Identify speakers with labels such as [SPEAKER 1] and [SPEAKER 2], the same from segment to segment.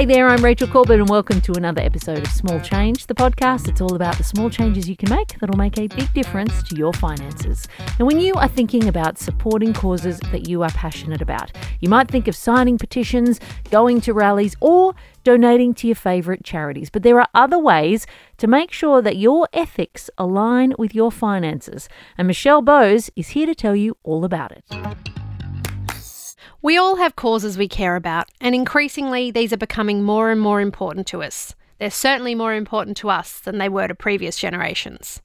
[SPEAKER 1] Hey there, I'm Rachel Corbett, and welcome to another episode of Small Change, the podcast. It's all about the small changes you can make that'll make a big difference to your finances. And when you are thinking about supporting causes that you are passionate about, you might think of signing petitions, going to rallies, or donating to your favourite charities. But there are other ways to make sure that your ethics align with your finances. And Michelle Bowes is here to tell you all about it.
[SPEAKER 2] We all have causes we care about, and increasingly these are becoming more and more important to us. They're certainly more important to us than they were to previous generations.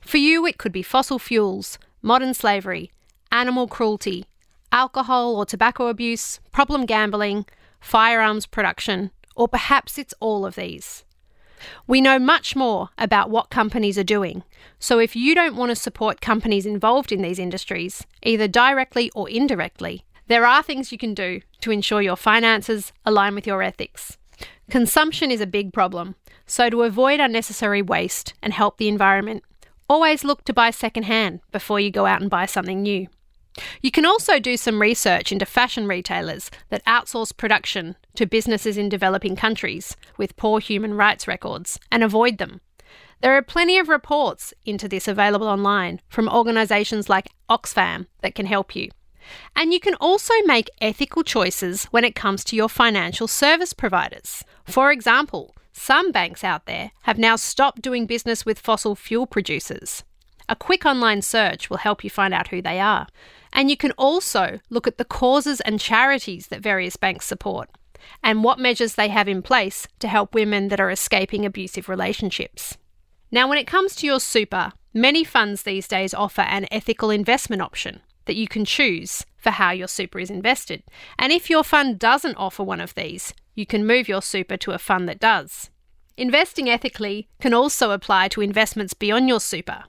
[SPEAKER 2] For you, it could be fossil fuels, modern slavery, animal cruelty, alcohol or tobacco abuse, problem gambling, firearms production, or perhaps it's all of these. We know much more about what companies are doing, so if you don't want to support companies involved in these industries, either directly or indirectly, there are things you can do to ensure your finances align with your ethics. Consumption is a big problem, so to avoid unnecessary waste and help the environment, always look to buy secondhand before you go out and buy something new. You can also do some research into fashion retailers that outsource production to businesses in developing countries with poor human rights records and avoid them. There are plenty of reports into this available online from organisations like Oxfam that can help you. And you can also make ethical choices when it comes to your financial service providers. For example, some banks out there have now stopped doing business with fossil fuel producers. A quick online search will help you find out who they are. And you can also look at the causes and charities that various banks support and what measures they have in place to help women that are escaping abusive relationships. Now, when it comes to your super, many funds these days offer an ethical investment option that you can choose for how your super is invested. And if your fund doesn't offer one of these, you can move your super to a fund that does. Investing ethically can also apply to investments beyond your super.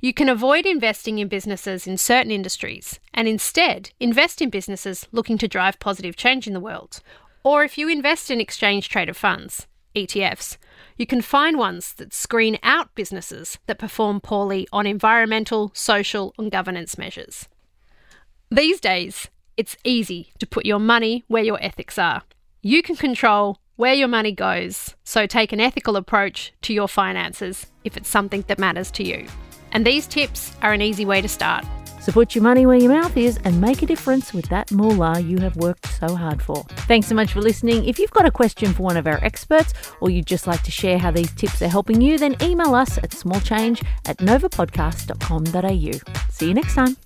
[SPEAKER 2] You can avoid investing in businesses in certain industries and instead invest in businesses looking to drive positive change in the world. Or if you invest in exchange traded funds, ETFs, you can find ones that screen out businesses that perform poorly on environmental, social, and governance measures. These days, it's easy to put your money where your ethics are. You can control where your money goes, so take an ethical approach to your finances if it's something that matters to you. And these tips are an easy way to start.
[SPEAKER 1] So put your money where your mouth is and make a difference with that moolah you have worked so hard for. Thanks so much for listening. If you've got a question for one of our experts or you'd just like to share how these tips are helping you, then email us at smallchange at novapodcast.com.au. See you next time.